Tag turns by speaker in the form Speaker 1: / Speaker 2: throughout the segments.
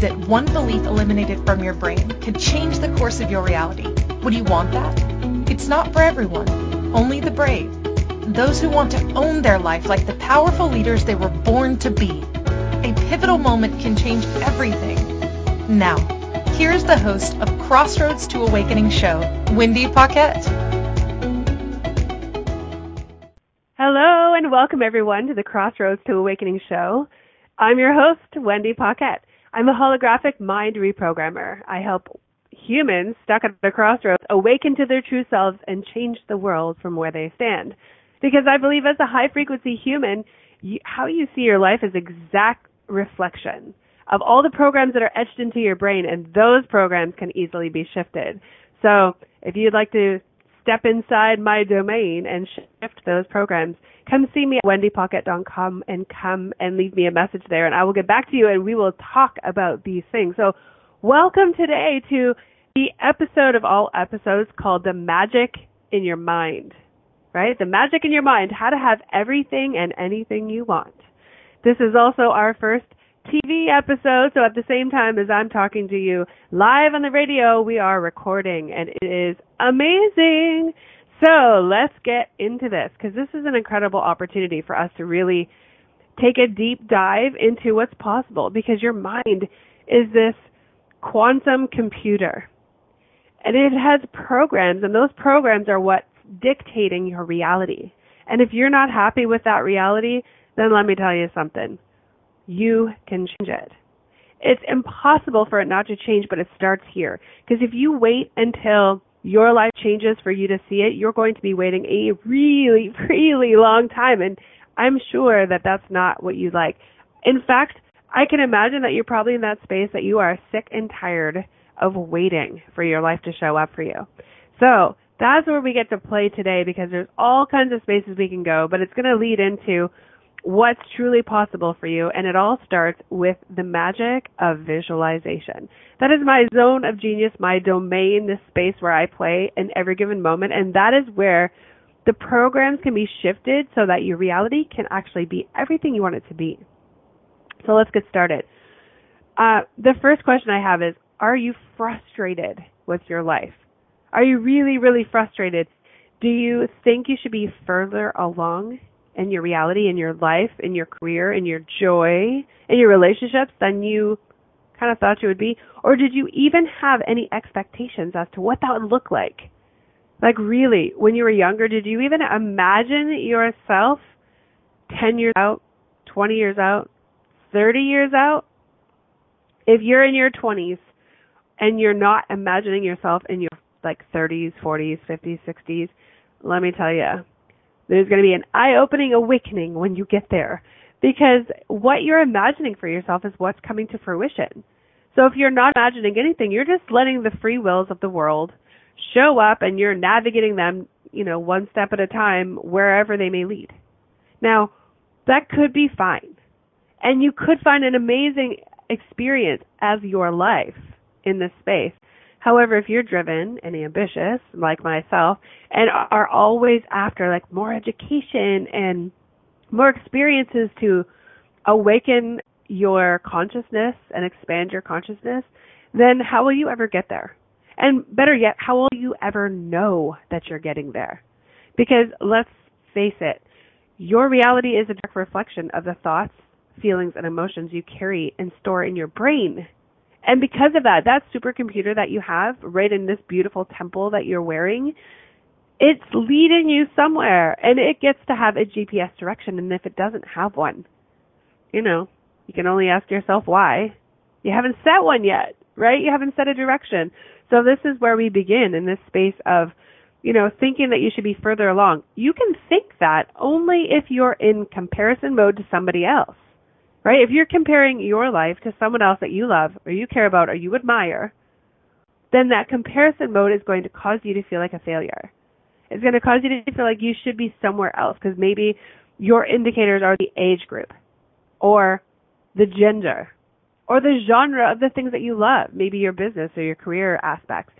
Speaker 1: that one belief eliminated from your brain could change the course of your reality. Would you want that? It's not for everyone, only the brave. Those who want to own their life like the powerful leaders they were born to be. A pivotal moment can change everything. Now, here's the host of Crossroads to Awakening show, Wendy Paquette.
Speaker 2: Hello and welcome everyone to the Crossroads to Awakening show. I'm your host, Wendy Paquette. I'm a holographic mind reprogrammer. I help humans stuck at the crossroads awaken to their true selves and change the world from where they stand. Because I believe as a high frequency human, you, how you see your life is exact reflection of all the programs that are etched into your brain and those programs can easily be shifted. So if you'd like to step inside my domain and shift those programs, come see me at wendypaquette.com and come and leave me a message there and I will get back to you and we will talk about these things. So welcome today to the episode of all episodes called The Magic in Your Mind. Right? The magic in your mind, how to have everything and anything you want. This is also our first TV episode, so at the same time as I'm talking to you live on the radio, we are recording, and it is amazing. So let's get into this because this is an incredible opportunity for us to really take a deep dive into what's possible because your mind is this quantum computer. And it has programs, and those programs are what's dictating your reality. And if you're not happy with that reality, then let me tell you something you can change it. It's impossible for it not to change, but it starts here. Because if you wait until your life changes for you to see it, you're going to be waiting a really, really long time. And I'm sure that that's not what you'd like. In fact, I can imagine that you're probably in that space that you are sick and tired of waiting for your life to show up for you. So that's where we get to play today because there's all kinds of spaces we can go, but it's going to lead into what's truly possible for you. And it all starts with the magic of visualization. That is my zone of genius, my domain, this space where I play in every given moment. And that is where the programs can be shifted so that your reality can actually be everything you want it to be. So let's get started. Uh, the first question I have is, are you frustrated with your life? Are you really, really frustrated? Do you think you should be further along in your reality, in your life, in your career, in your joy, in your relationships than you kind of thought you would be? Or did you even have any expectations as to what that would look like? Like really, when you were younger, did you even imagine yourself 10 years out, 20 years out, 30 years out? If you're in your 20s and you're not imagining yourself in your like 30s, 40s, 50s, 60s, let me tell you, there's going to be an eye-opening awakening when you get there because what you're imagining for yourself is what's coming to fruition. So if you're not imagining anything, you're just letting the free wills of the world show up and you're navigating them, you know, one step at a time wherever they may lead. Now, that could be fine. And you could find an amazing experience as your life in this space. However, if you're driven and ambitious, like myself, and are always after like more education and more experiences to awaken your consciousness and expand your consciousness, then how will you ever get there? And better yet, how will you ever know that you're getting there? Because let's face it, your reality is a direct reflection of the thoughts, feelings, and emotions you carry and store in your brain and because of that, that supercomputer that you have right in this beautiful temple that you're wearing, it's leading you somewhere and it gets to have a GPS direction. And if it doesn't have one, you know, you can only ask yourself why. You haven't set one yet, right? You haven't set a direction. So this is where we begin in this space of, you know, thinking that you should be further along. You can think that only if you're in comparison mode to somebody else right? If you're comparing your life to someone else that you love or you care about or you admire, then that comparison mode is going to cause you to feel like a failure. It's going to cause you to feel like you should be somewhere else because maybe your indicators are the age group or the gender or the genre of the things that you love, maybe your business or your career aspects.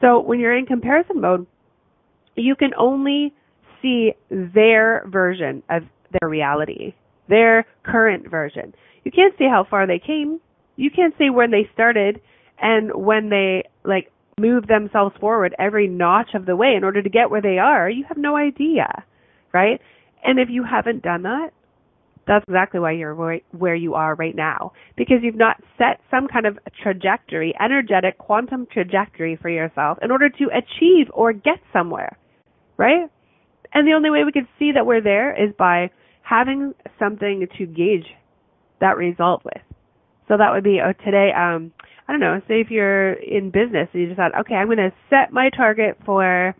Speaker 2: So when you're in comparison mode, you can only see their version of their reality their current version. You can't see how far they came. You can't see when they started and when they like move themselves forward every notch of the way in order to get where they are. You have no idea, right? And if you haven't done that, that's exactly why you're where you are right now because you've not set some kind of trajectory, energetic quantum trajectory for yourself in order to achieve or get somewhere, right? And the only way we can see that we're there is by having something to gauge that result with. So that would be oh, today. Um, I don't know. Say if you're in business and you decide, okay, I'm going to set my target for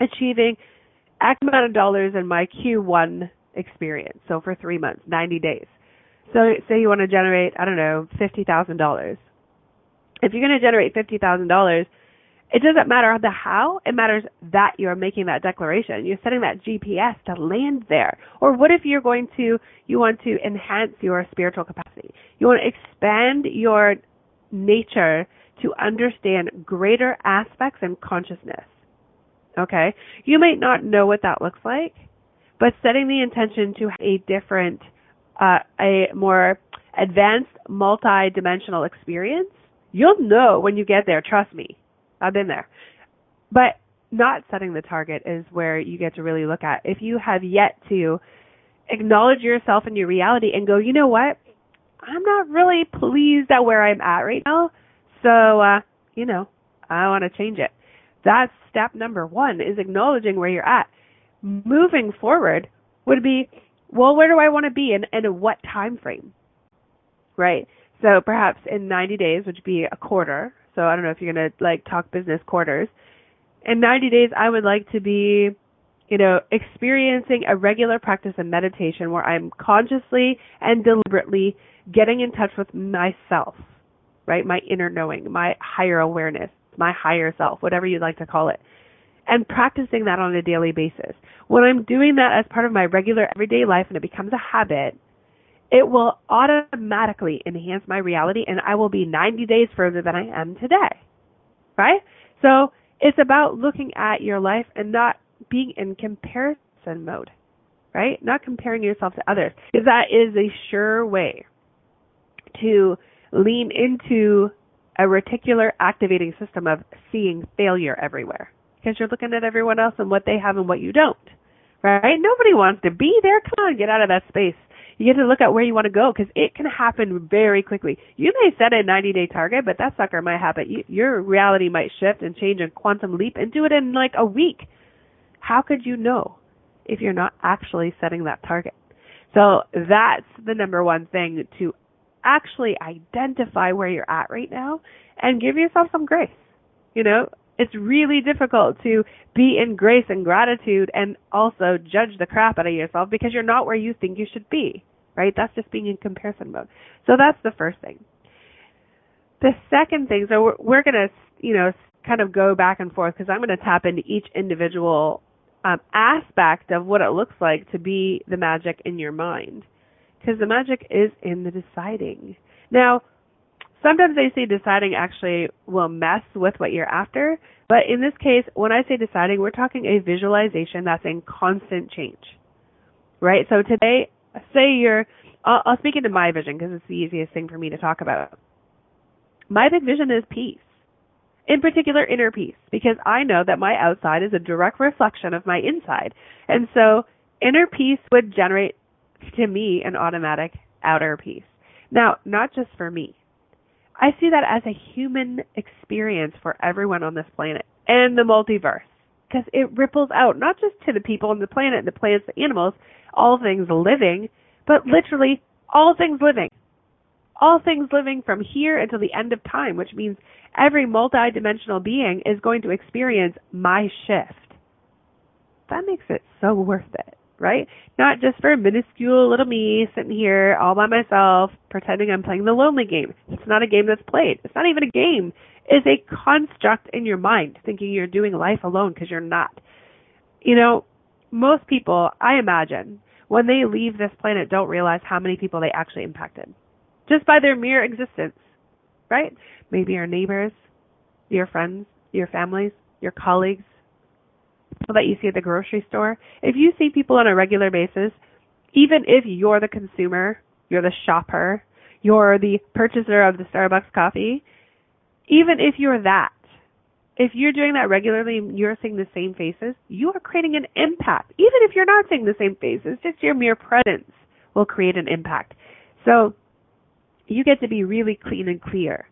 Speaker 2: achieving X amount of dollars in my Q1 experience. So for three months, 90 days. So say you want to generate, I don't know, $50,000. If you're going to generate $50,000, it doesn't matter the how, it matters that you're making that declaration. You're setting that GPS to land there. Or what if you're going to, you want to enhance your spiritual capacity? You want to expand your nature to understand greater aspects and consciousness. Okay? You might not know what that looks like, but setting the intention to a different, uh, a more advanced multi-dimensional experience, you'll know when you get there, trust me. I've been there. But not setting the target is where you get to really look at. If you have yet to acknowledge yourself and your reality and go, you know what? I'm not really pleased at where I'm at right now. So, uh, you know, I want to change it. That's step number one is acknowledging where you're at. Moving forward would be, well, where do I want to be and, and what time frame? Right? So perhaps in 90 days, which would be a quarter. So I don't know if you're going to like talk business quarters. In 90 days, I would like to be, you know, experiencing a regular practice of meditation where I'm consciously and deliberately getting in touch with myself, right? My inner knowing, my higher awareness, my higher self, whatever you'd like to call it. And practicing that on a daily basis. When I'm doing that as part of my regular everyday life and it becomes a habit, it will automatically enhance my reality and I will be 90 days further than I am today. Right? So it's about looking at your life and not being in comparison mode. Right? Not comparing yourself to others. Because that is a sure way to lean into a reticular activating system of seeing failure everywhere because you're looking at everyone else and what they have and what you don't. Right? Nobody wants to be there. Come on, get out of that space. You get to look at where you want to go because it can happen very quickly. You may set a 90 day target, but that sucker might happen. You, your reality might shift and change and quantum leap and do it in like a week. How could you know if you're not actually setting that target? So that's the number one thing to actually identify where you're at right now and give yourself some grace. You know, it's really difficult to be in grace and gratitude and also judge the crap out of yourself because you're not where you think you should be, right? That's just being in comparison mode. So that's the first thing. The second thing, so we're, we're going to, you know, kind of go back and forth because I'm going to tap into each individual um, aspect of what it looks like to be the magic in your mind because the magic is in the deciding. Now, sometimes they say deciding actually will mess with what you're after, but in this case, when I say deciding, we're talking a visualization that's in constant change. Right? So today, say you're, I'll, I'll speak into my vision because it's the easiest thing for me to talk about. My big vision is peace. In particular, inner peace, because I know that my outside is a direct reflection of my inside. And so inner peace would generate to me an automatic outer peace. Now, not just for me. I see that as a human experience for everyone on this planet and the multiverse because it ripples out not just to the people on the planet, the plants, the animals, all things living, but literally all things living. All things living from here until the end of time, which means every multidimensional being is going to experience my shift. That makes it so worth it right? Not just for a minuscule little me sitting here all by myself pretending I'm playing the lonely game. It's not a game that's played. It's not even a game. It's a construct in your mind thinking you're doing life alone because you're not. You know, most people, I imagine, when they leave this planet don't realize how many people they actually impacted just by their mere existence, right? Maybe your neighbors, your friends, your families, your colleagues, people that you see at the grocery store, if you see people on a regular basis, even if you're the consumer, you're the shopper, you're the purchaser of the Starbucks coffee, even if you're that, if you're doing that regularly you're seeing the same faces, you are creating an impact. Even if you're not seeing the same faces, just your mere presence will create an impact. So you get to be really clean and clear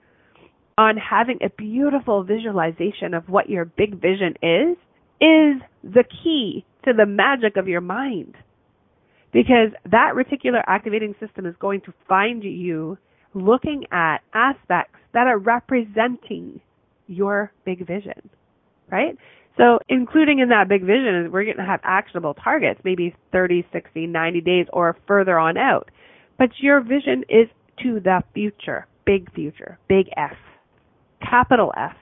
Speaker 2: on having a beautiful visualization of what your big vision is, is the key to the magic of your mind. Because that reticular activating system is going to find you looking at aspects that are representing your big vision, right? So including in that big vision is we're going to have actionable targets, maybe 30, 60, 90 days or further on out. But your vision is to the future, big future, big F, capital F,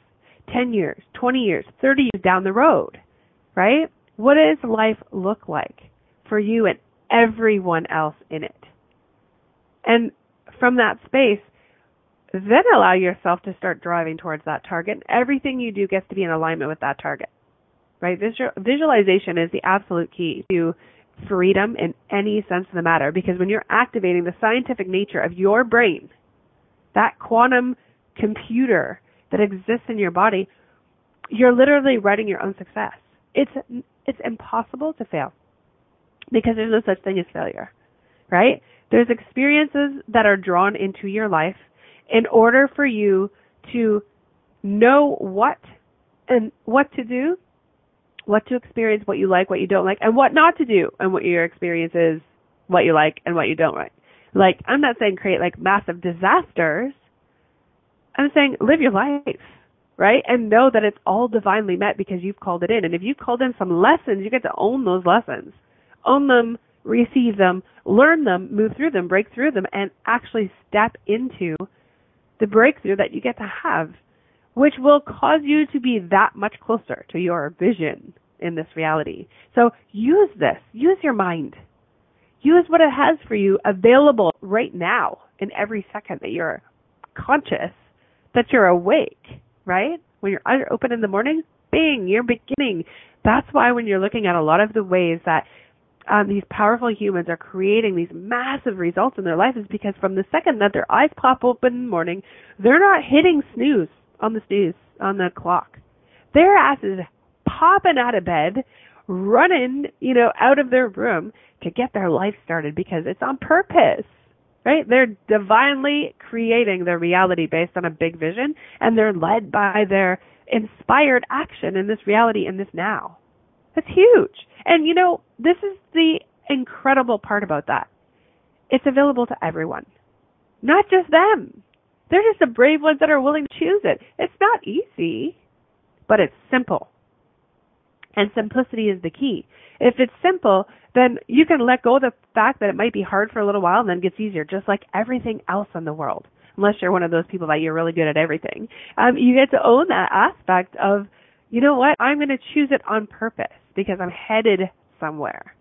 Speaker 2: 10 years, 20 years, 30 years down the road, right? What does life look like for you and everyone else in it? And from that space, then allow yourself to start driving towards that target. Everything you do gets to be in alignment with that target. Right? Visual, visualization is the absolute key to freedom in any sense of the matter because when you're activating the scientific nature of your brain, that quantum computer that exists in your body, you're literally writing your own success. It's it's impossible to fail because there's no such thing as failure. Right? There's experiences that are drawn into your life in order for you to know what and what to do, what to experience, what you like, what you don't like, and what not to do, and what your experience is, what you like and what you don't like. Like, I'm not saying create like massive disasters. I'm saying live your life, right? And know that it's all divinely met because you've called it in. And if you've called in some lessons, you get to own those lessons. Own them, receive them, learn them, move through them, break through them, and actually step into the breakthrough that you get to have, which will cause you to be that much closer to your vision in this reality. So use this. Use your mind. Use what it has for you available right now in every second that you're conscious, that you're awake, right? When you're eyes open in the morning, bing, you're beginning. That's why when you're looking at a lot of the ways that um, these powerful humans are creating these massive results in their life is because from the second that their eyes pop open in the morning, they're not hitting snooze on the snooze on the clock. Their ass is popping out of bed, running, you know, out of their room to get their life started because it's on purpose. Right? They're divinely creating their reality based on a big vision and they're led by their inspired action in this reality in this now. That's huge. And you know, this is the incredible part about that. It's available to everyone. Not just them. They're just the brave ones that are willing to choose it. It's not easy, but it's simple. And simplicity is the key. If it's simple, then you can let go of the fact that it might be hard for a little while and then gets easier, just like everything else in the world. Unless you're one of those people that you're really good at everything. Um, you get to own that aspect of, you know what, I'm going to choose it on purpose because I'm headed somewhere.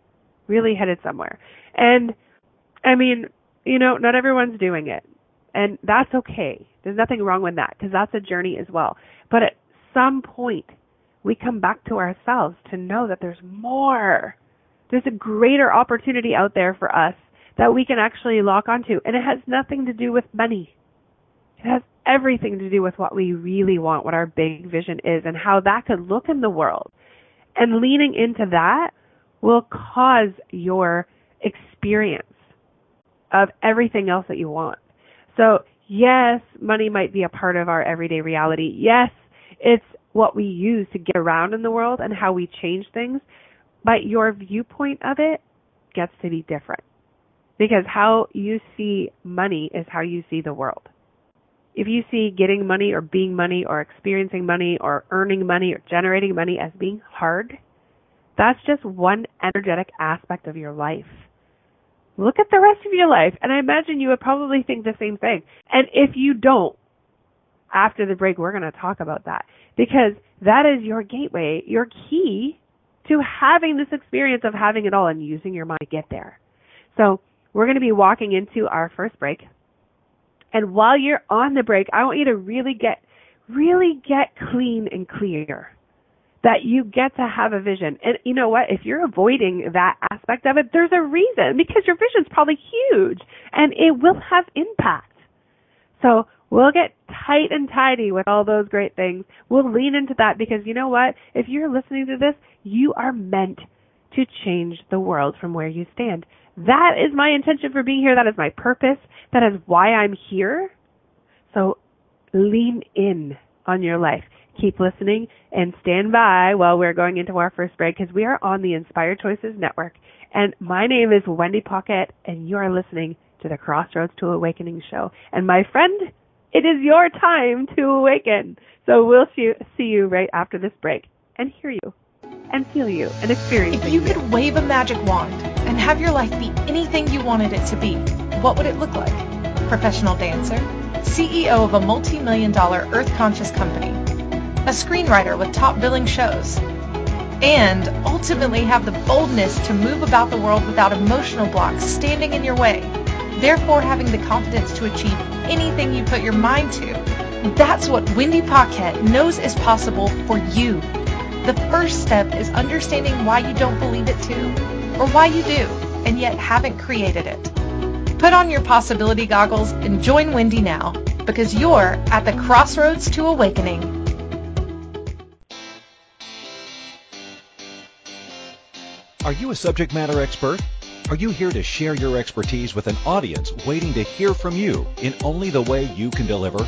Speaker 2: Really headed somewhere. And I mean, you know, not everyone's doing it. And that's okay. There's nothing wrong with that because that's a journey as well. But at some point, we come back to ourselves to know that there's more. There's a greater opportunity out there for us that we can actually lock onto. And it has nothing to do with money. It has everything to do with what we really want, what our big vision is, and how that could look in the world. And leaning into that will cause your experience of everything else that you want. So, yes, money might be a part of our everyday reality. Yes, it's what we use to get around in the world and how we change things. But your viewpoint of it gets to be different. Because how you see money is how you see the world. If you see getting money or being money or experiencing money or earning money or generating money as being hard, that's just one energetic aspect of your life. Look at the rest of your life, and I imagine you would probably think the same thing. And if you don't, after the break, we're going to talk about that because that is your gateway, your key to having this experience of having it all and using your mind to get there. So we're going to be walking into our first break. And while you're on the break, I want you to really get, really get clean and clear that you get to have a vision. And you know what? If you're avoiding that aspect of it, there's a reason because your vision's probably huge and it will have impact. So we'll get tight and tidy with all those great things. We'll lean into that because you know what? If you're listening to this, you are meant to change the world from where you stand. That is my intention for being here. That is my purpose. That is why I'm here. So lean in on your life. Keep listening and stand by while we're going into our first break because we are on the Inspired Choices Network. And my name is Wendy Paquette, and you are listening to the Crossroads to Awakening show. And my friend, it is your time to awaken. So we'll see you right after this break and hear you and feel you and experience
Speaker 1: If you could wave a magic wand and have your life be anything you wanted it to be, what would it look like? Professional dancer, CEO of a multi-million dollar earth conscious company, a screenwriter with top billing shows, and ultimately have the boldness to move about the world without emotional blocks standing in your way, therefore having the confidence to achieve anything you put your mind to. That's what Wendy Paquette knows is possible for you. The first step is understanding why you don't believe it too, or why you do, and yet haven't created it. Put on your possibility goggles and join Wendy now, because you're at the crossroads to awakening.
Speaker 3: Are you a subject matter expert? Are you here to share your expertise with an audience waiting to hear from you in only the way you can deliver?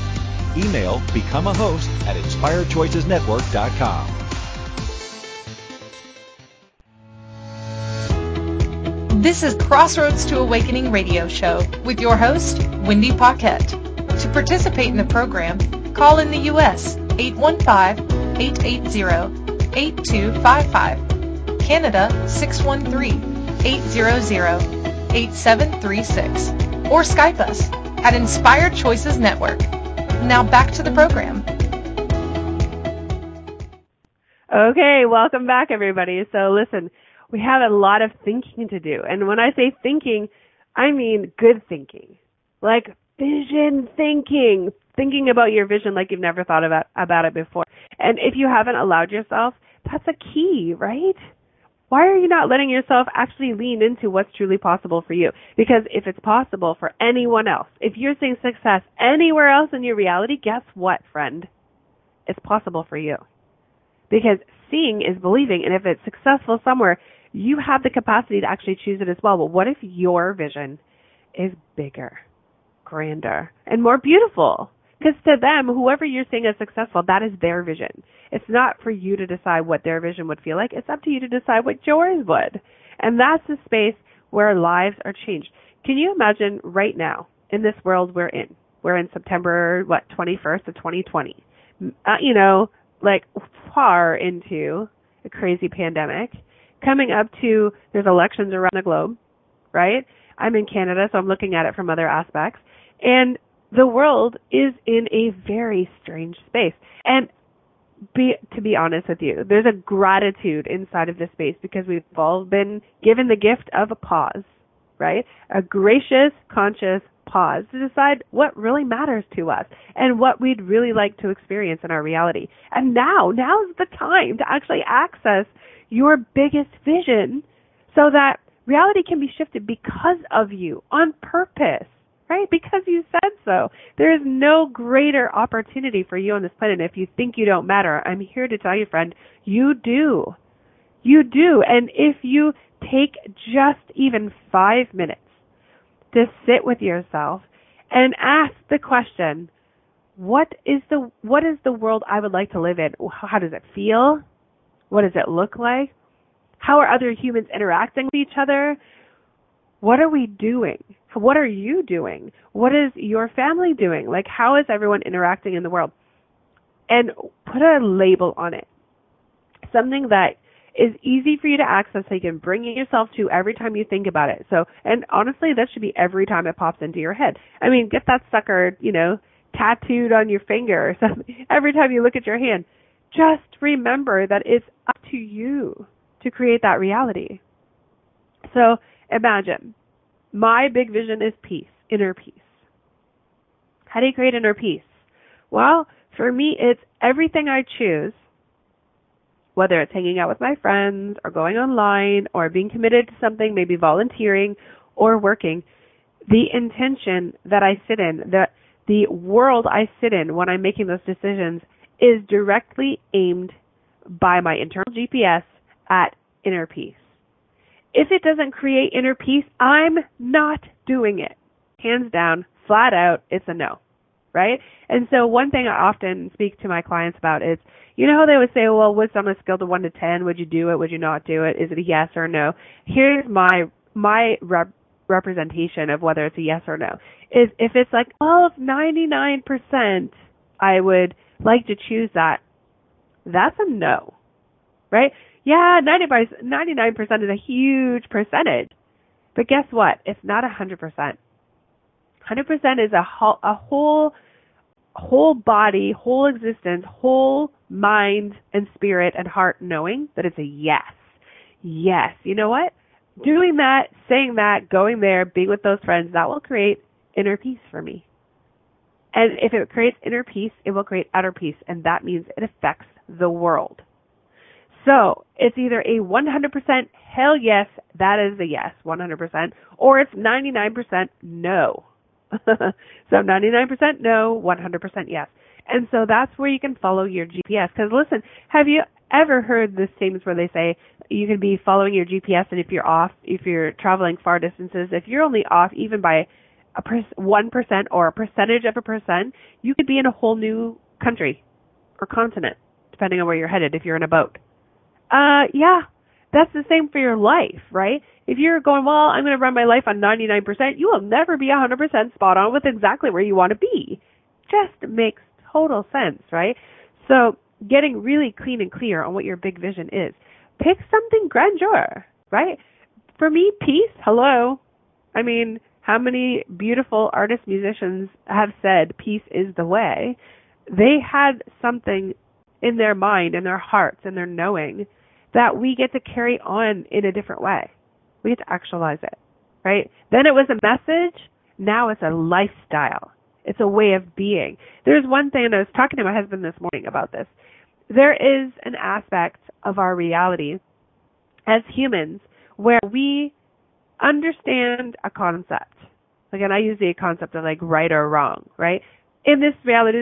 Speaker 3: Email become a host at inspiredchoicesnetwork.com.
Speaker 1: This is Crossroads to Awakening radio show with your host, Wendy Paquette. To participate in the program, call in the U.S. 815-880-8255, Canada 613-800-8736, or Skype us at Inspired Choices Network. Now back to the program.
Speaker 2: Okay, welcome back everybody. So listen, we have a lot of thinking to do. And when I say thinking, I mean good thinking. Like vision thinking, thinking about your vision like you've never thought about about it before. And if you haven't allowed yourself, that's a key, right? Why are you not letting yourself actually lean into what's truly possible for you? Because if it's possible for anyone else, if you're seeing success anywhere else in your reality, guess what, friend? It's possible for you. Because seeing is believing, and if it's successful somewhere, you have the capacity to actually choose it as well. But what if your vision is bigger, grander, and more beautiful? Because to them, whoever you're seeing as successful, that is their vision. It's not for you to decide what their vision would feel like. It's up to you to decide what yours would. And that's the space where lives are changed. Can you imagine right now in this world we're in? We're in September, what, 21st of 2020. Uh, you know, like far into a crazy pandemic coming up to there's elections around the globe, right? I'm in Canada, so I'm looking at it from other aspects. And the world is in a very strange space. And be to be honest with you, there's a gratitude inside of this space because we've all been given the gift of a pause, right? A gracious, conscious pause to decide what really matters to us and what we'd really like to experience in our reality. And now, now's the time to actually access your biggest vision so that reality can be shifted because of you on purpose, right? Because you said so. There is no greater opportunity for you on this planet. If you think you don't matter, I'm here to tell you, friend, you do. You do. And if you take just even five minutes to sit with yourself and ask the question, what is the what is the world I would like to live in? How does it feel? What does it look like? How are other humans interacting with each other? What are we doing? What are you doing? What is your family doing? Like, how is everyone interacting in the world? And put a label on it. Something that is easy for you to access so you can bring yourself to every time you think about it. So, and honestly, that should be every time it pops into your head. I mean, get that sucker, you know, tattooed on your finger or something. Every time you look at your hand, just remember that it's up to you to create that reality. So imagine my big vision is peace, inner peace. How do you create inner peace? Well, for me, it's everything I choose, whether it's hanging out with my friends or going online or being committed to something, maybe volunteering or working, the intention that I sit in, the, the world I sit in when I'm making those decisions is directly aimed by my internal GPS at inner peace. If it doesn't create inner peace, I'm not doing it. Hands down, flat out, it's a no. Right? And so one thing I often speak to my clients about is, you know how they would say, well, what's on a scale of 1 to 10? Would you do it? Would you not do it? Is it a yes or a no? Here's my, my rep- representation of whether it's a yes or no. Is if it's like, well, 99%, I would like to choose that. That's a no. Right? Yeah, 90, 99% is a huge percentage. But guess what? It's not 100%. 100% is a whole, a whole, whole body, whole existence, whole mind and spirit and heart knowing that it's a yes. Yes. You know what? Doing that, saying that, going there, being with those friends, that will create inner peace for me. And if it creates inner peace, it will create outer peace, and that means it affects the world. So it's either a 100% hell yes, that is a yes, 100%, or it's 99% no. so 99% no, 100% yes. And so that's where you can follow your GPS. Because listen, have you ever heard the statements where they say you can be following your GPS and if you're off, if you're traveling far distances, if you're only off even by a one percent or a percentage of a percent, you could be in a whole new country or continent, depending on where you're headed. If you're in a boat, uh, yeah, that's the same for your life, right? If you're going, well, I'm going to run my life on 99%, you will never be 100% spot on with exactly where you want to be. Just makes total sense, right? So getting really clean and clear on what your big vision is. Pick something grandeur, right? For me, peace, hello. I mean, how many beautiful artists, musicians have said peace is the way? They had something in their mind, in their hearts, in their knowing that we get to carry on in a different way. We get to actualize it, right? Then it was a message. Now it's a lifestyle. It's a way of being. There's one thing, and I was talking to my husband this morning about this. There is an aspect of our reality as humans where we understand a concept. Again, I use the concept of like right or wrong, right? In this reality,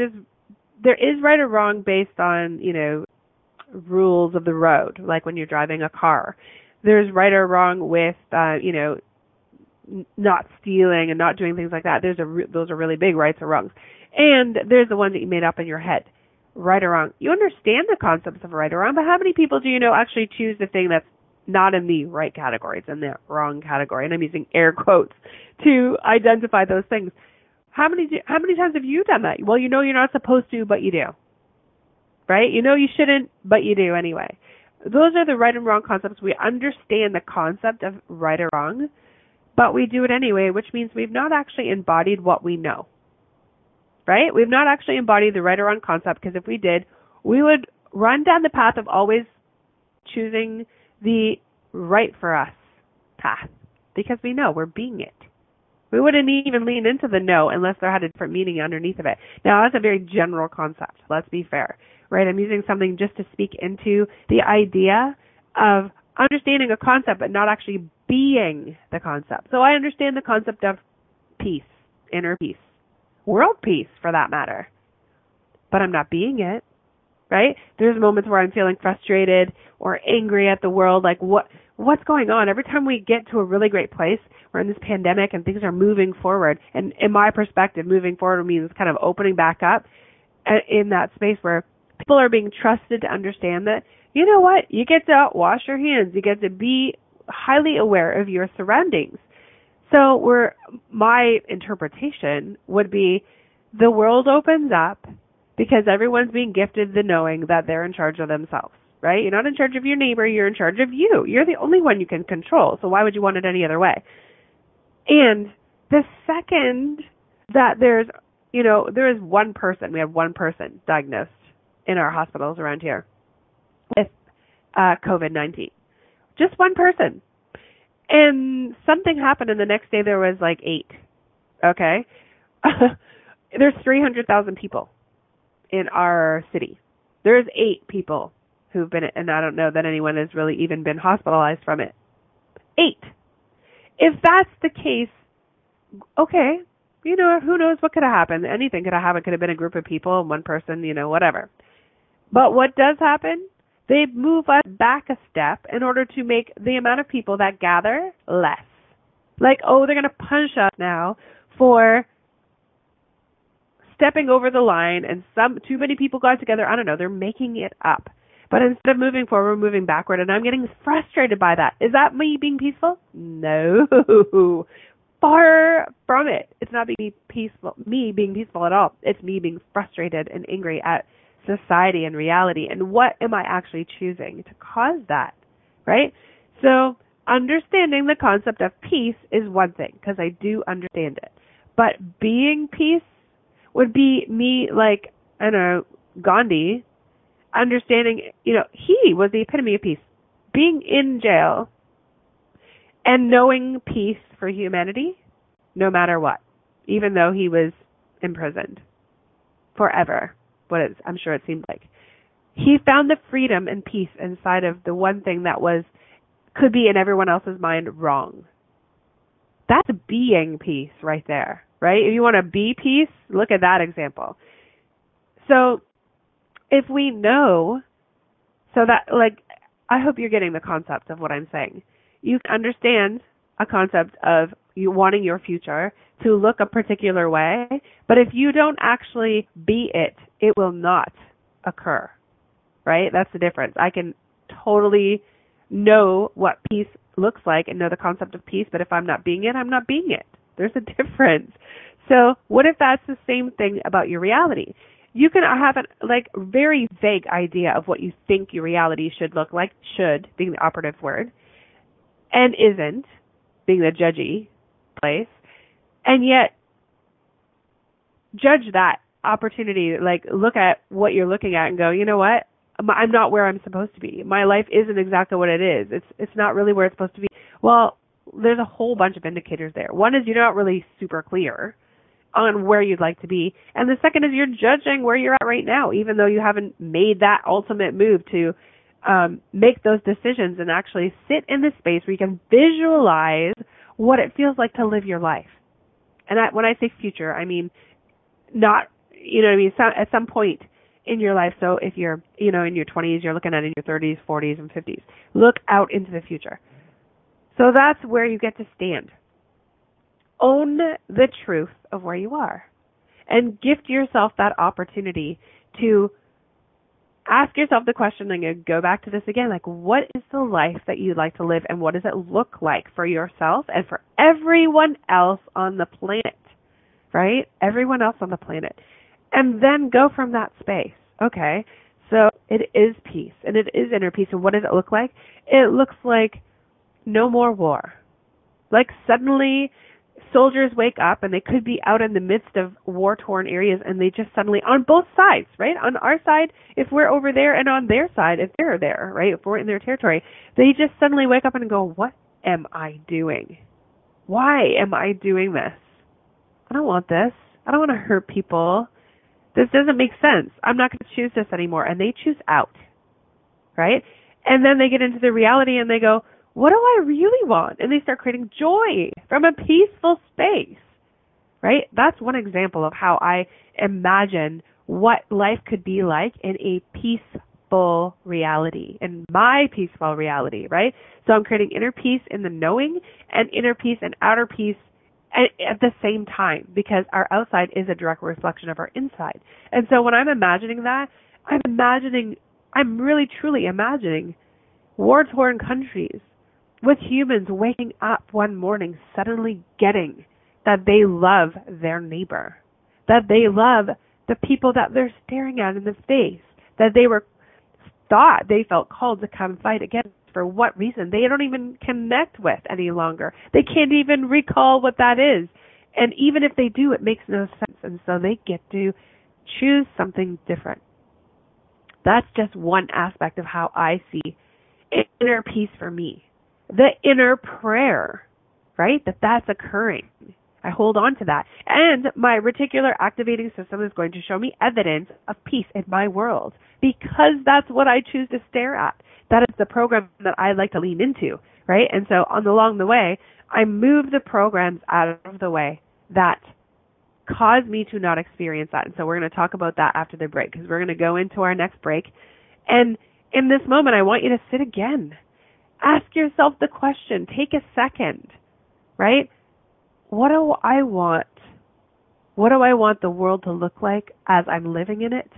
Speaker 2: there is right or wrong based on, you know, rules of the road, like when you're driving a car. There's right or wrong with, uh, you know, not stealing and not doing things like that. There's a re- those are really big rights or wrongs, and there's the one that you made up in your head, right or wrong. You understand the concepts of right or wrong, but how many people do you know actually choose the thing that's not in the right category, it's in the wrong category, and I'm using air quotes to identify those things. How many do, how many times have you done that? Well, you know you're not supposed to, but you do. Right? You know you shouldn't, but you do anyway. Those are the right and wrong concepts. We understand the concept of right or wrong, but we do it anyway, which means we've not actually embodied what we know. Right? We've not actually embodied the right or wrong concept because if we did, we would run down the path of always choosing the right for us path because we know we're being it. We wouldn't even lean into the no unless there had a different meaning underneath of it. Now, that's a very general concept. Let's be fair, right? I'm using something just to speak into the idea of understanding a concept but not actually being the concept. So I understand the concept of peace, inner peace, world peace for that matter. But I'm not being it right? There's moments where I'm feeling frustrated or angry at the world, like what what's going on? Every time we get to a really great place, we're in this pandemic and things are moving forward. And in my perspective, moving forward means kind of opening back up uh, in that space where people are being trusted to understand that, you know what, you get to wash your hands, you get to be highly aware of your surroundings. So where my interpretation would be the world opens up because everyone's being gifted the knowing that they're in charge of themselves, right? You're not in charge of your neighbor, you're in charge of you. You're the only one you can control, so why would you want it any other way? And the second that there's you know, there is one person, we have one person diagnosed in our hospitals around here with uh, COVID 19. Just one person. And something happened, and the next day there was like eight. Okay? There's 300,000 people in our city. There's eight people who've been, and I don't know that anyone has really even been hospitalized from it. Eight. If that's the case, okay, you know, who knows what could have happened? Anything could have happened. Could have been a group of people, and one person, you know, whatever. But what does happen? They move us back a step in order to make the amount of people that gather less. Like, oh, they're going to punish us now for stepping over the line and some too many people got together. I don't know. They're making it up. But instead of moving forward, we're moving backward, and I'm getting frustrated by that. Is that me being peaceful? No. Far from it. It's not being peaceful, me being peaceful at all. It's me being frustrated and angry at society and reality. And what am I actually choosing to cause that? Right? So, understanding the concept of peace is one thing, because I do understand it. But being peace would be me, like, I don't know, Gandhi understanding, you know, he was the epitome of peace. Being in jail and knowing peace for humanity, no matter what, even though he was imprisoned forever. What is, I'm sure it seemed like. He found the freedom and peace inside of the one thing that was, could be in everyone else's mind wrong. That's being peace right there, right? If you want to be peace, look at that example. So if we know, so that like, I hope you're getting the concept of what I'm saying. You understand a concept of you wanting your future to look a particular way, but if you don't actually be it, it will not occur. Right? That's the difference. I can totally know what peace looks like and know the concept of peace, but if I'm not being it, I'm not being it. There's a difference. So, what if that's the same thing about your reality? you can have a like very vague idea of what you think your reality should look like should being the operative word and isn't being the judgy place and yet judge that opportunity like look at what you're looking at and go you know what i'm not where i'm supposed to be my life isn't exactly what it is it's it's not really where it's supposed to be well there's a whole bunch of indicators there one is you're not really super clear on where you'd like to be. And the second is you're judging where you're at right now, even though you haven't made that ultimate move to um, make those decisions and actually sit in the space where you can visualize what it feels like to live your life. And I, when I say future, I mean not, you know, what I mean some, at some point in your life. So if you're, you know, in your 20s, you're looking at in your 30s, 40s, and 50s. Look out into the future. So that's where you get to stand own the truth of where you are and gift yourself that opportunity to ask yourself the question and go back to this again like what is the life that you'd like to live and what does it look like for yourself and for everyone else on the planet right everyone else on the planet and then go from that space okay so it is peace and it is inner peace and what does it look like it looks like no more war like suddenly soldiers wake up and they could be out in the midst of war torn areas and they just suddenly on both sides, right? On our side, if we're over there and on their side, if they're there, right? If we're in their territory, they just suddenly wake up and go, What am I doing? Why am I doing this? I don't want this. I don't want to hurt people. This doesn't make sense. I'm not going to choose this anymore. And they choose out. Right? And then they get into the reality and they go, what do I really want? And they start creating joy from a peaceful space. Right? That's one example of how I imagine what life could be like in a peaceful reality, in my peaceful reality, right? So I'm creating inner peace in the knowing and inner peace and outer peace at the same time because our outside is a direct reflection of our inside. And so when I'm imagining that, I'm imagining, I'm really truly imagining war torn countries with humans waking up one morning suddenly getting that they love their neighbor, that they love the people that they're staring at in the face, that they were thought they felt called to come fight against for what reason they don't even connect with any longer. They can't even recall what that is. And even if they do, it makes no sense. And so they get to choose something different. That's just one aspect of how I see inner peace for me. The inner prayer, right? That that's occurring. I hold on to that. And my reticular activating system is going to show me evidence of peace in my world because that's what I choose to stare at. That is the program that I like to lean into, right? And so on along the way, I move the programs out of the way that cause me to not experience that. And so we're going to talk about that after the break because we're going to go into our next break. And in this moment, I want you to sit again. Ask yourself the question. Take a second, right? What do I want? What do I want the world to look like as I'm living in it?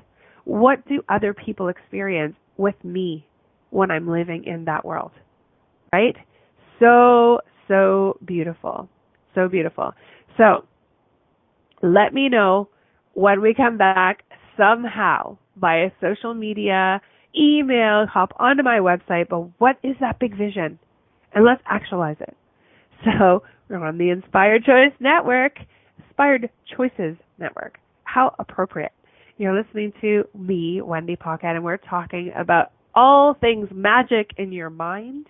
Speaker 2: What do other people experience with me when I'm living in that world? Right? So, so beautiful. So beautiful. So, let me know when we come back somehow via social media, email, hop onto my website, but what is that big vision? And let's actualize it. So we're on the Inspired Choice Network, Inspired Choices Network. How appropriate. You're listening to me, Wendy Paquette, and we're talking about all things magic in your mind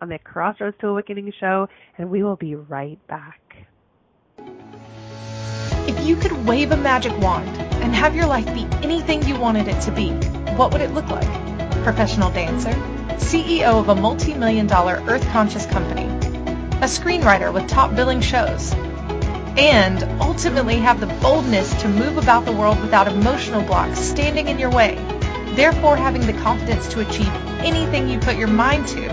Speaker 2: on the Crossroads to Awakening show, and we will be right back.
Speaker 1: If you could wave a magic wand and have your life be anything you wanted it to be, what would it look like? Professional dancer, CEO of a multi-million dollar earth conscious company, a screenwriter with top billing shows, and ultimately have the boldness to move about the world without emotional blocks standing in your way, therefore having the confidence to achieve anything you put your mind to.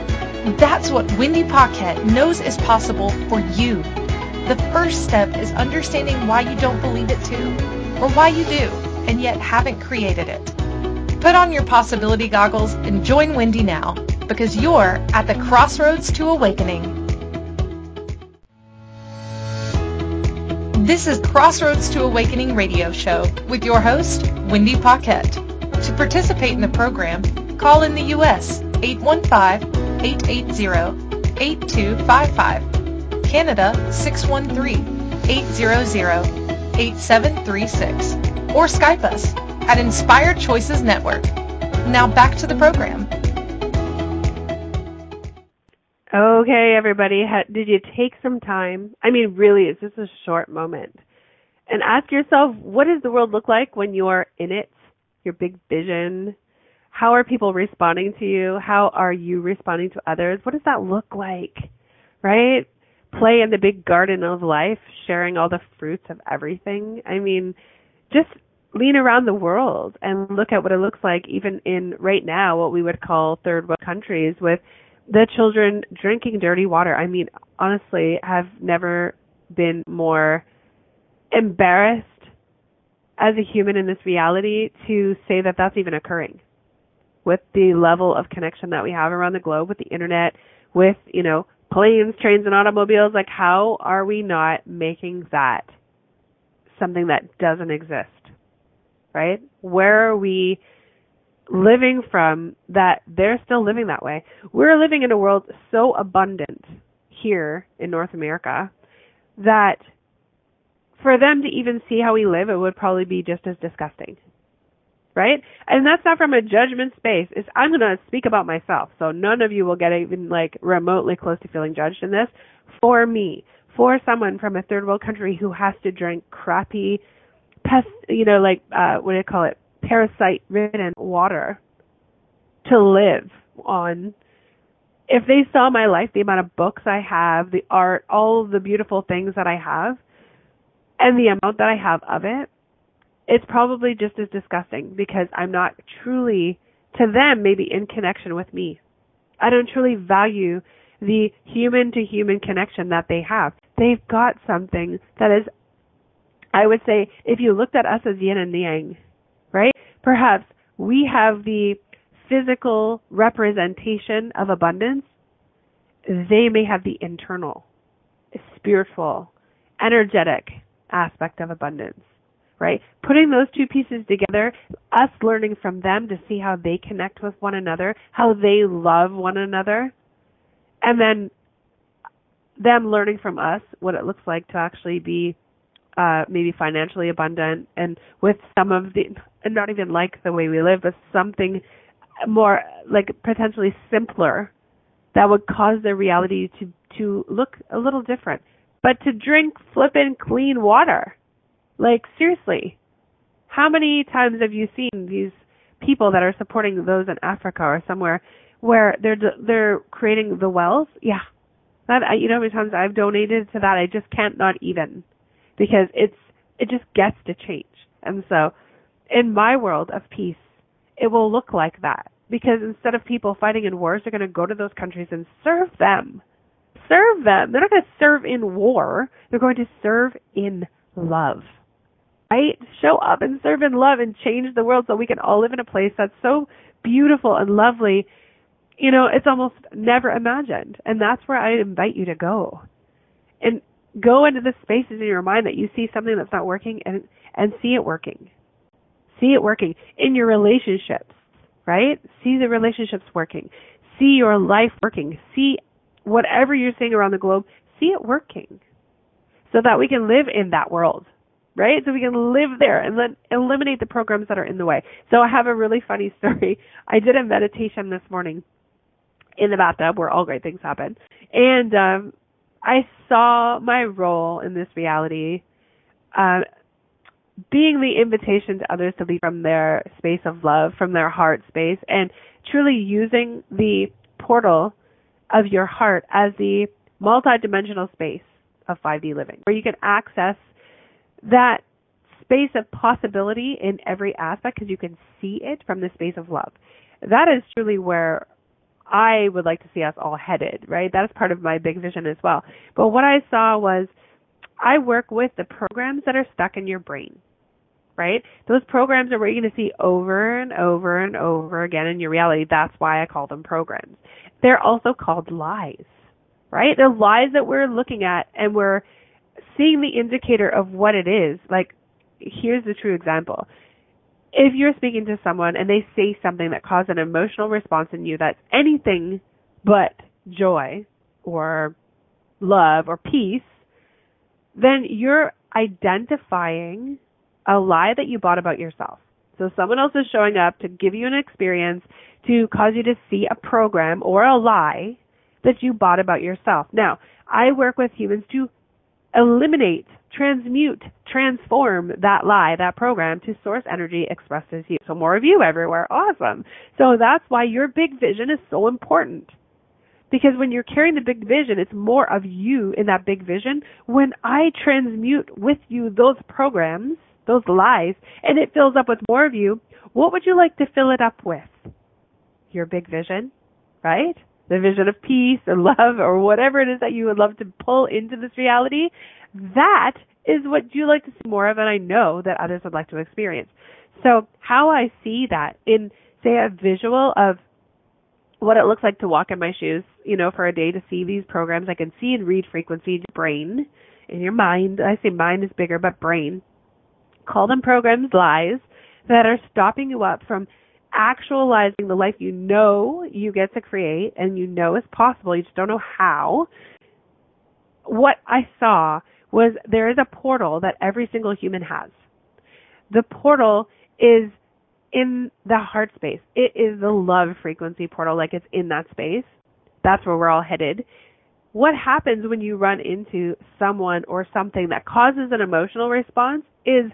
Speaker 1: That's what Wendy Paquette knows is possible for you. The first step is understanding why you don't believe it too, or why you do, and yet haven't created it. Put on your possibility goggles and join Wendy now, because you're at the crossroads to awakening. This is Crossroads to Awakening radio show with your host, Wendy Paquette. Participate in the program, call in the U.S. 815-880-8255 Canada 613-800-8736 or Skype us at Inspired Choices Network. Now back to the program.
Speaker 2: Okay, everybody, did you take some time? I mean, really, it's just a short moment. And ask yourself, what does the world look like when you're in it? Your big vision. How are people responding to you? How are you responding to others? What does that look like? Right? play in the big garden of life, sharing all the fruits of everything. I mean, just lean around the world and look at what it looks like even in right now what we would call third world countries with the children drinking dirty water. I mean, honestly, have never been more embarrassed as a human in this reality to say that that's even occurring with the level of connection that we have around the globe with the internet with, you know, planes, trains, and automobiles. Like, how are we not making that something that doesn't exist? Right? Where are we living from that they're still living that way? We're living in a world so abundant here in North America that for them to even see how we live, it would probably be just as disgusting right? And that's not from a judgment space. It's I'm to speak about myself. So none of you will get even like remotely close to feeling judged in this. For me, for someone from a third world country who has to drink crappy pest, you know, like uh what do you call it? parasite ridden water to live on. If they saw my life, the amount of books I have, the art, all the beautiful things that I have, and the amount that I have of it, it's probably just as disgusting because I'm not truly, to them, maybe in connection with me. I don't truly value the human to human connection that they have. They've got something that is, I would say, if you looked at us as yin and yang, right? Perhaps we have the physical representation of abundance. They may have the internal, spiritual, energetic aspect of abundance right? Putting those two pieces together, us learning from them to see how they connect with one another, how they love one another, and then them learning from us what it looks like to actually be uh, maybe financially abundant, and with some of the, and not even like the way we live, but something more like potentially simpler that would cause their reality to to look a little different. But to drink flippin' clean water, like seriously, how many times have you seen these people that are supporting those in Africa or somewhere where they're they're creating the wells? Yeah, that you know how many times I've donated to that. I just can't not even because it's it just gets to change. And so, in my world of peace, it will look like that because instead of people fighting in wars, they're going to go to those countries and serve them. Serve them. They're not going to serve in war. They're going to serve in love. Right? Show up and serve in love and change the world so we can all live in a place that's so beautiful and lovely. You know, it's almost never imagined. And that's where I invite you to go. And go into the spaces in your mind that you see something that's not working and and see it working. See it working in your relationships right? See the relationships working. See your life working. See whatever you're seeing around the globe, see it working. So that we can live in that world, right? So we can live there and then eliminate the programs that are in the way. So I have a really funny story. I did a meditation this morning in the bathtub where all great things happen. And um I saw my role in this reality uh, being the invitation to others to lead from their space of love, from their heart space, and truly using the portal of your heart as the multidimensional space of 5D living, where you can access that space of possibility in every aspect because you can see it from the space of love. That is truly where I would like to see us all headed, right? That is part of my big vision as well. But what I saw was I work with the programs that are stuck in your brain right? Those programs are what you're going to see over and over and over again in your reality. That's why I call them programs. They're also called lies, right? They're lies that we're looking at and we're seeing the indicator of what it is. Like, here's the true example. If you're speaking to someone and they say something that causes an emotional response in you that's anything but joy or love or peace, then you're identifying a lie that you bought about yourself. So someone else is showing up to give you an experience to cause you to see a program or a lie that you bought about yourself. Now, I work with humans to eliminate, transmute, transform that lie, that program to source energy expressed as you. So more of you everywhere. Awesome. So that's why your big vision is so important. Because when you're carrying the big vision, it's more of you in that big vision. When I transmute with you those programs, those lies, and it fills up with more of you, what would you like to fill it up with? Your big vision, right? The vision of peace or love or whatever it is that you would love to pull into this reality. That is what you like to see more of, and I know that others would like to experience. So, how I see that in, say, a visual of what it looks like to walk in my shoes, you know, for a day to see these programs, I can see and read frequency in your brain in your mind. I say mind is bigger, but brain call them programs lies that are stopping you up from actualizing the life you know you get to create and you know is possible. You just don't know how. What I saw was there is a portal that every single human has. The portal is in the heart space. It is the love frequency portal, like it's in that space. That's where we're all headed. What happens when you run into someone or something that causes an emotional response is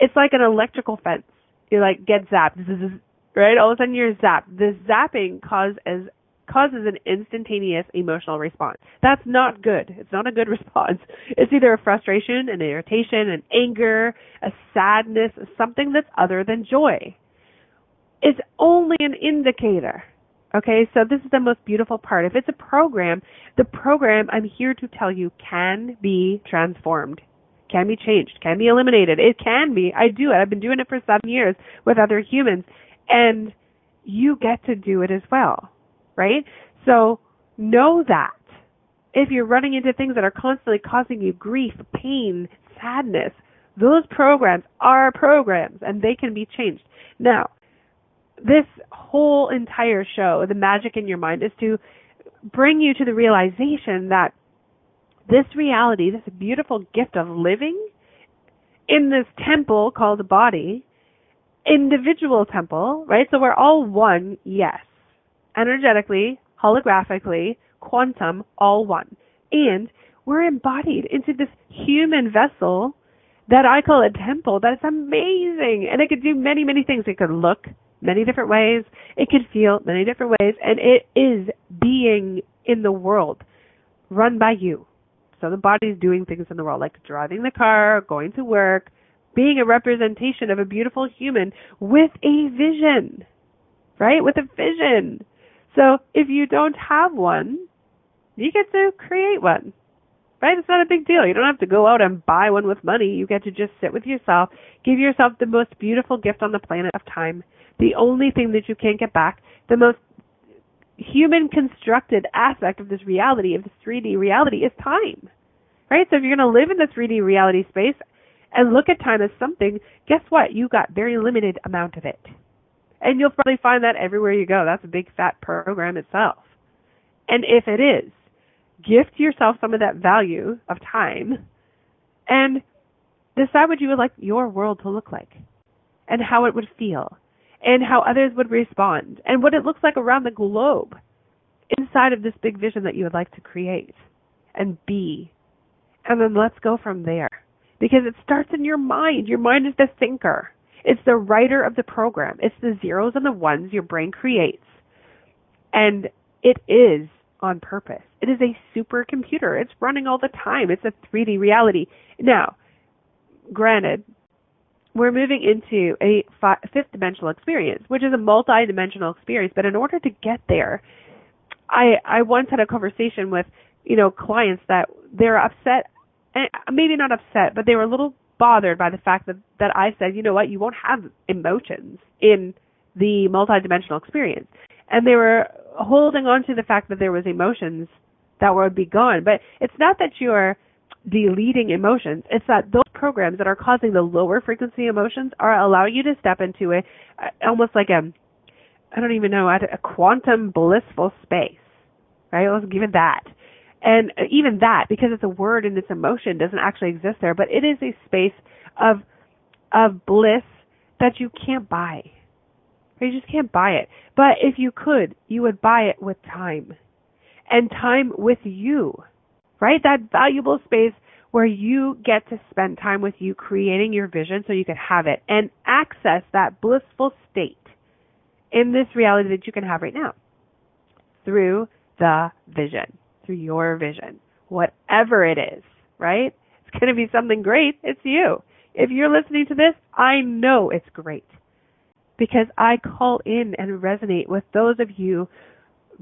Speaker 2: it's like an electrical fence. You like get zapped, right? All of a sudden you're zapped. This zapping causes causes an instantaneous emotional response. That's not good. It's not a good response. It's either a frustration, an irritation, an anger, a sadness, something that's other than joy. It's only an indicator. Okay, so this is the most beautiful part. If it's a program, the program I'm here to tell you can be transformed can be changed, can be eliminated. It can be. I do it. I've been doing it for seven years with other humans. And you get to do it as well. Right? So know that. If you're running into things that are constantly causing you grief, pain, sadness, those programs are programs and they can be changed. Now, this whole entire show, the magic in your mind, is to bring you to the realization that this reality, this beautiful gift of living, in this temple called the body, individual temple, right? So we're all one, yes. Energetically, holographically, quantum, all one. And we're embodied into this human vessel that I call a temple that's amazing. And it could do many, many things. It could look many different ways. It could feel many different ways. And it is being in the world run by you. So the body's doing things in the world, like driving the car, going to work, being a representation of a beautiful human with a vision, right? With a vision. So if you don't have one, you get to create one. Right? It's not a big deal. You don't have to go out and buy one with money. You get to just sit with yourself, give yourself the most beautiful gift on the planet of time. The only thing that you can't get back, the most human constructed aspect of this reality, of this 3D reality, is time. Right? So if you're going to live in the 3D reality space and look at time as something, guess what? You got very limited amount of it. And you'll probably find that everywhere you go. That's a big fat program itself. And if it is, gift yourself some of that value of time and decide what you would like your world to look like and how it would feel and how others would respond and what it looks like around the globe inside of this big vision that you would like to create and be. And then let's go from there because it starts in your mind. Your mind is the thinker. It's the writer of the program. It's the zeros and the ones your brain creates. And it is on purpose. It is a supercomputer. It's running all the time. It's a 3D reality. Now, granted, we're moving into a fi- fifth dimensional experience, which is a multi-dimensional experience. But in order to get there, I I once had a conversation with you know clients that they're upset, and uh, maybe not upset, but they were a little bothered by the fact that that I said, you know what, you won't have emotions in the multi-dimensional experience, and they were holding on to the fact that there was emotions that would be gone. But it's not that you're deleting emotions. It's that those programs that are causing the lower frequency emotions are allowing you to step into a, almost like a I don't even know a quantum blissful space. Right? Let's give it that. And even that, because it's a word and it's emotion, doesn't actually exist there. But it is a space of of bliss that you can't buy. You just can't buy it. But if you could, you would buy it with time. And time with you. Right? That valuable space where you get to spend time with you creating your vision so you can have it and access that blissful state in this reality that you can have right now through the vision, through your vision, whatever it is, right? It's going to be something great. It's you. If you're listening to this, I know it's great because I call in and resonate with those of you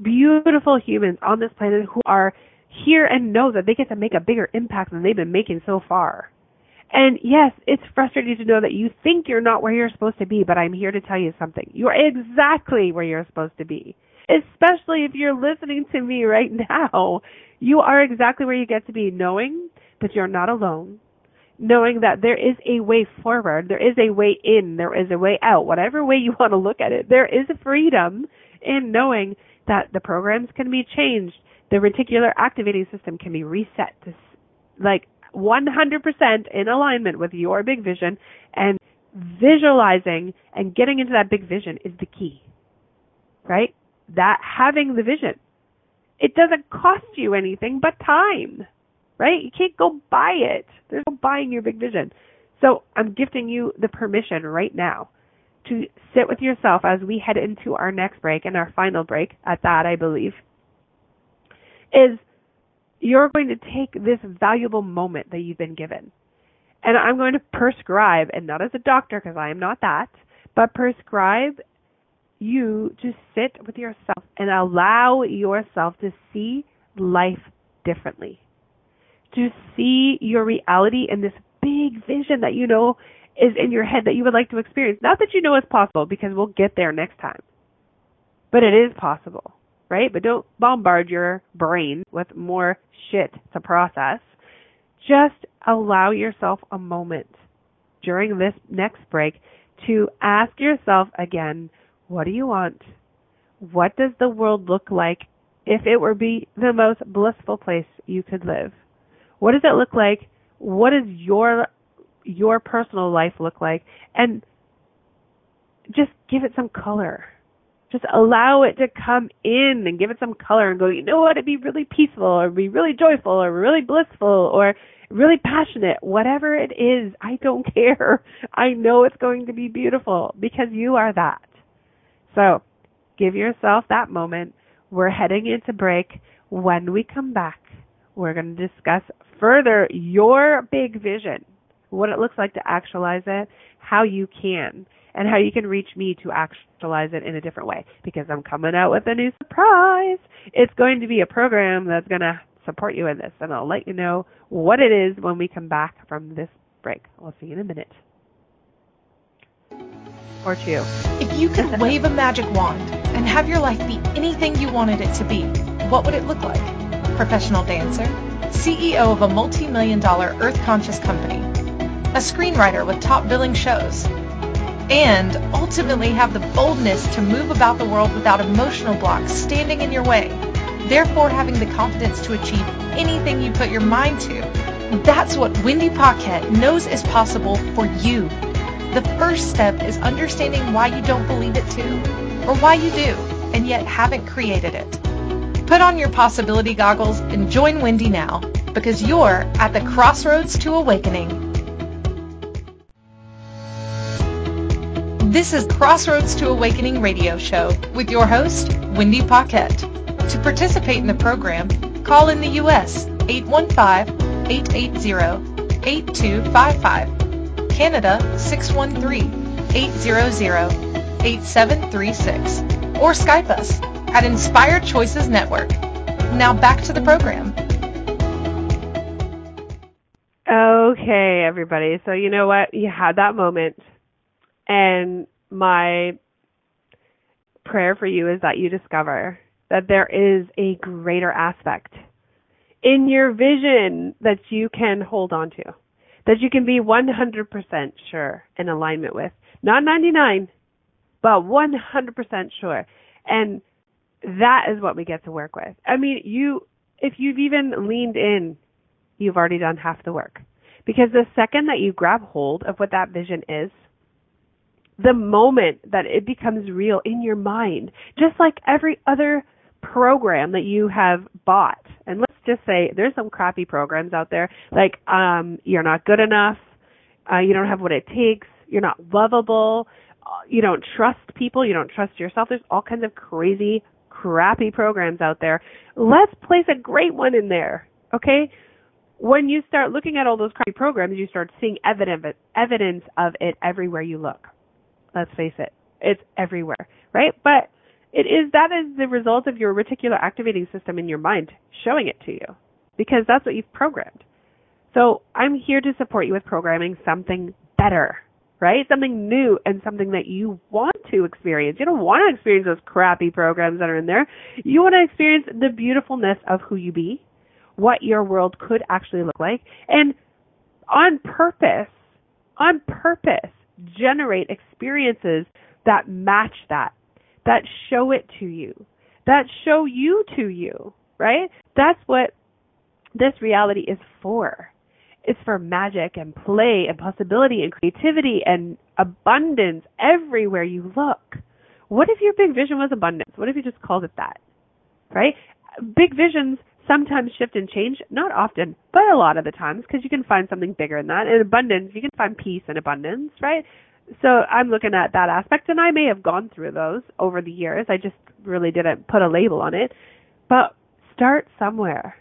Speaker 2: beautiful humans on this planet who are here and know that they get to make a bigger impact than they've been making so far. And yes, it's frustrating to know that you think you're not where you're supposed to be, but I'm here to tell you something. You're exactly where you're supposed to be. Especially if you're listening to me right now. You are exactly where you get to be, knowing that you're not alone, knowing that there is a way forward, there is a way in, there is a way out, whatever way you want to look at it. There is a freedom in knowing that the programs can be changed, the reticular activating system can be reset to like 100% in alignment with your big vision and visualizing and getting into that big vision is the key. Right? That having the vision. It doesn't cost you anything but time. Right? You can't go buy it. There's no buying your big vision. So I'm gifting you the permission right now to sit with yourself as we head into our next break and our final break at that, I believe, is you're going to take this valuable moment that you've been given. And I'm going to prescribe, and not as a doctor because I am not that, but prescribe you to sit with yourself and allow yourself to see life differently. To see your reality in this big vision that you know is in your head that you would like to experience. Not that you know it's possible because we'll get there next time. But it is possible, right? But don't bombard your brain with more shit to process. Just allow yourself a moment during this next break to ask yourself again, what do you want? What does the world look like if it were be the most blissful place you could live? What does it look like? What does your your personal life look like and just give it some color. Just allow it to come in and give it some color and go, you know what, it'd be really peaceful or be really joyful or really blissful or really passionate. Whatever it is, I don't care. I know it's going to be beautiful because you are that. So give yourself that moment. We're heading into break. When we come back, we're going to discuss further your big vision, what it looks like to actualize it, how you can and how you can reach me to actualize it in a different way because I'm coming out with a new surprise. It's going to be a program that's going to support you in this, and I'll let you know what it is when we come back from this break. I'll see you in a minute. Or two.
Speaker 1: If you could wave a magic wand and have your life be anything you wanted it to be, what would it look like? Professional dancer, CEO of a multi-million dollar earth conscious company, a screenwriter with top billing shows, and ultimately have the boldness to move about the world without emotional blocks standing in your way, therefore having the confidence to achieve anything you put your mind to. That's what Wendy Paquette knows is possible for you. The first step is understanding why you don't believe it too, or why you do, and yet haven't created it. Put on your possibility goggles and join Wendy now, because you're at the crossroads to awakening This is Crossroads to Awakening radio show with your host, Wendy Paquette. To participate in the program, call in the U.S. 815-880-8255, Canada 613-800-8736, or Skype us at Inspired Choices Network. Now back to the program.
Speaker 2: Okay, everybody. So you know what? You had that moment and my prayer for you is that you discover that there is a greater aspect in your vision that you can hold on to, that you can be 100% sure in alignment with. Not 99, but 100% sure. And that is what we get to work with. I mean, you, if you've even leaned in, you've already done half the work. Because the second that you grab hold of what that vision is, the moment that it becomes real in your mind, just like every other program that you have bought. And let's just say there's some crappy programs out there, like um, you're not good enough, uh, you don't have what it takes, you're not lovable, uh, you don't trust people, you don't trust yourself. There's all kinds of crazy, crappy programs out there. Let's place a great one in there, okay? When you start looking at all those crappy programs, you start seeing evidence evidence of it everywhere you look. Let's face it, it's everywhere, right? But it is that is the result of your reticular activating system in your mind showing it to you because that's what you've programmed. So I'm here to support you with programming something better, right? Something new and something that you want to experience. You don't want to experience those crappy programs that are in there. You want to experience the beautifulness of who you be, what your world could actually look like, and on purpose, on purpose, generate experiences that match that, that show it to you, that show you to you, right? That's what this reality is for. It's for magic and play and possibility and creativity and abundance everywhere you look. What if your big vision was abundance? What if you just called it that? Right? Big visions sometimes shift and change, not often, but a lot of the times, because you can find something bigger than that. In abundance, you can find peace and abundance, right? So I'm looking at that aspect, and I may have gone through those over the years. I just really didn't put a label on it. But start somewhere.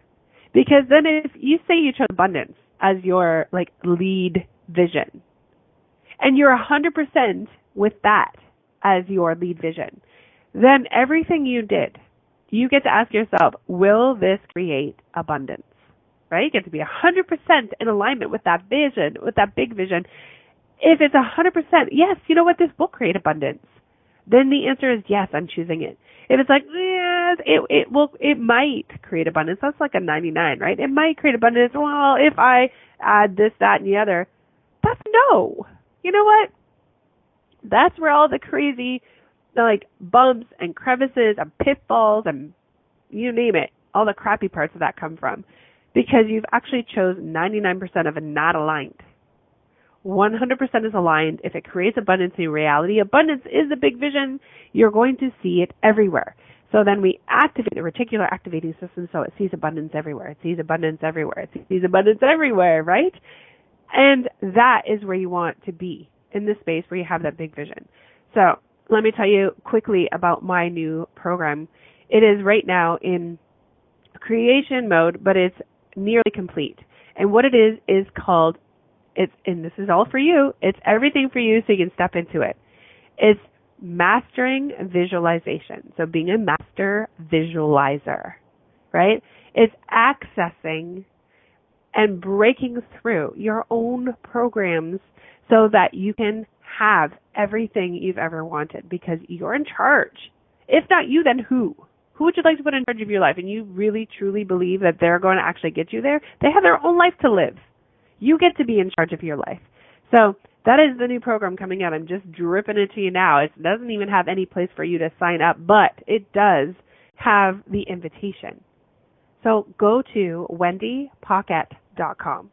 Speaker 2: Because then if you say you chose abundance as your like lead vision, and you're a 100% with that as your lead vision, then everything you did you get to ask yourself, will this create abundance? Right? You get to be 100% in alignment with that vision, with that big vision. If it's a 100%, yes, you know what, this will create abundance. Then the answer is yes, I'm choosing it. If it's like, yes, it, it will, it might create abundance. That's like a 99, right? It might create abundance. Well, if I add this, that, and the other, that's no. You know what? That's where all the crazy like bumps and crevices and pitfalls and you name it, all the crappy parts of that come from. Because you've actually chose 99% of it not aligned. 100% is aligned, if it creates abundance in reality, abundance is the big vision, you're going to see it everywhere. So then we activate the reticular activating system so it sees abundance everywhere. It sees abundance everywhere. It sees abundance everywhere, right? And that is where you want to be in this space where you have that big vision. So let me tell you quickly about my new program. It is right now in creation mode, but it's nearly complete. And what it is is called it's and this is all for you. It's everything for you so you can step into it. It's mastering visualization. So being a master visualizer, right? It's accessing and breaking through your own programs so that you can have everything you've ever wanted because you're in charge. If not you, then who? Who would you like to put in charge of your life? And you really truly believe that they're going to actually get you there? They have their own life to live. You get to be in charge of your life. So that is the new program coming out. I'm just dripping it to you now. It doesn't even have any place for you to sign up, but it does have the invitation. So go to wendypaquette.com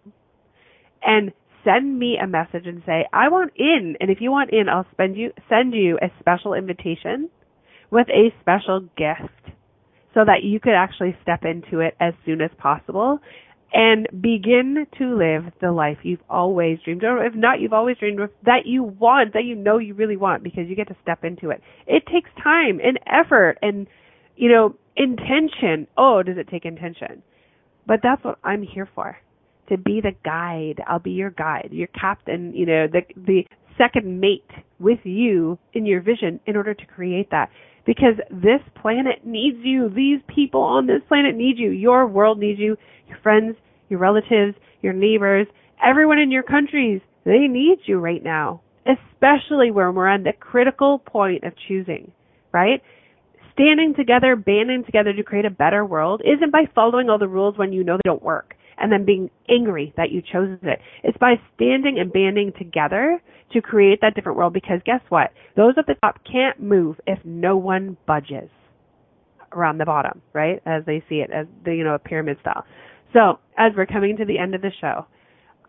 Speaker 2: and send me a message and say, I want in. And if you want in, I'll spend you, send you a special invitation with a special gift so that you could actually step into it as soon as possible and begin to live the life you've always dreamed of. If not, you've always dreamed of that you want, that you know you really want because you get to step into it. It takes time and effort and, you know, intention. Oh, does it take intention? But that's what I'm here for. To be the guide. I'll be your guide, your captain, you know, the, the second mate with you in your vision in order to create that. Because this planet needs you. These people on this planet need you. Your world needs you. Your friends, your relatives, your neighbors, everyone in your countries, they need you right now. Especially when we're on the critical point of choosing, right? Standing together, banding together to create a better world isn't by following all the rules when you know they don't work and then being angry that you chose it. It's by standing and banding together to create that different world because guess what? Those at the top can't move if no one budges around the bottom, right? As they see it as the, you know, a pyramid style. So, as we're coming to the end of the show,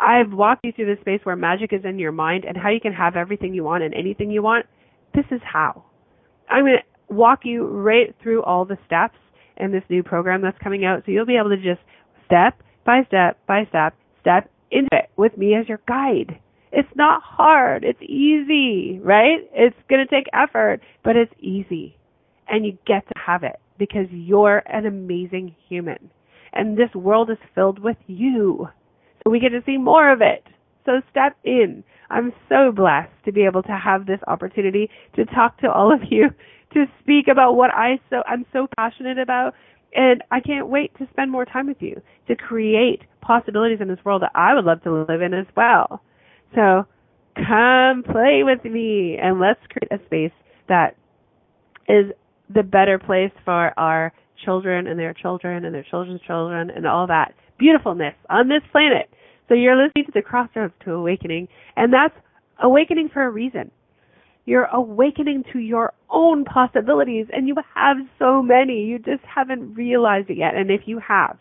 Speaker 2: I've walked you through the space where magic is in your mind and how you can have everything you want and anything you want. This is how. I'm going to walk you right through all the steps in this new program that's coming out so you'll be able to just step by step by step, step into it with me as your guide. It's not hard. It's easy, right? It's going to take effort, but it's easy. And you get to have it because you're an amazing human. And this world is filled with you. So we get to see more of it. So step in. I'm so blessed to be able to have this opportunity to talk to all of you, to speak about what I so I'm so passionate about, and I can't wait to spend more time with you to create possibilities in this world that I would love to live in as well. So come play with me and let's create a space that is the better place for our children and their children and their children's children and all that beautifulness on this planet. So you're listening to the crossroads to awakening and that's awakening for a reason. You're awakening to your own possibilities and you have so many. You just haven't realized it yet. And if you have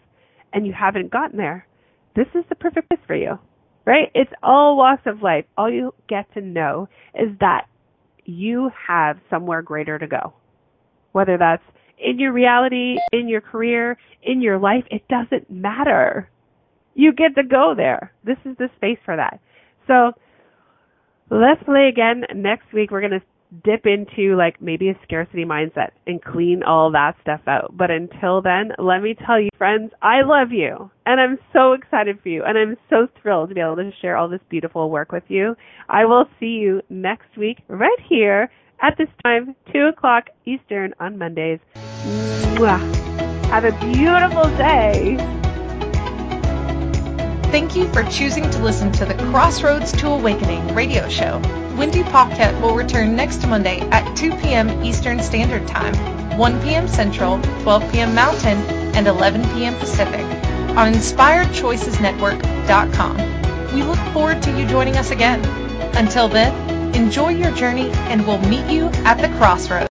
Speaker 2: and you haven't gotten there, this is the perfect place for you. Right? It's all walks of life. All you get to know is that you have somewhere greater to go. Whether that's in your reality, in your career, in your life, it doesn't matter. You get to go there. This is the space for that. So Let's play again next week. We're going to dip into like maybe a scarcity mindset and clean all that stuff out. But until then, let me tell you, friends, I love you and I'm so excited for you and I'm so thrilled to be able to share all this beautiful work with you. I will see you next week right here at this time, 2 o'clock Eastern on Mondays. Mwah. Have a beautiful day.
Speaker 1: Thank you for choosing to listen to the Crossroads to Awakening radio show. Wendy Paquette will return next Monday at 2 p.m. Eastern Standard Time, 1 p.m. Central, 12 p.m. Mountain, and 11 p.m. Pacific on InspiredChoicesNetwork.com. We look forward to you joining us again. Until then, enjoy your journey and we'll meet you at the crossroads.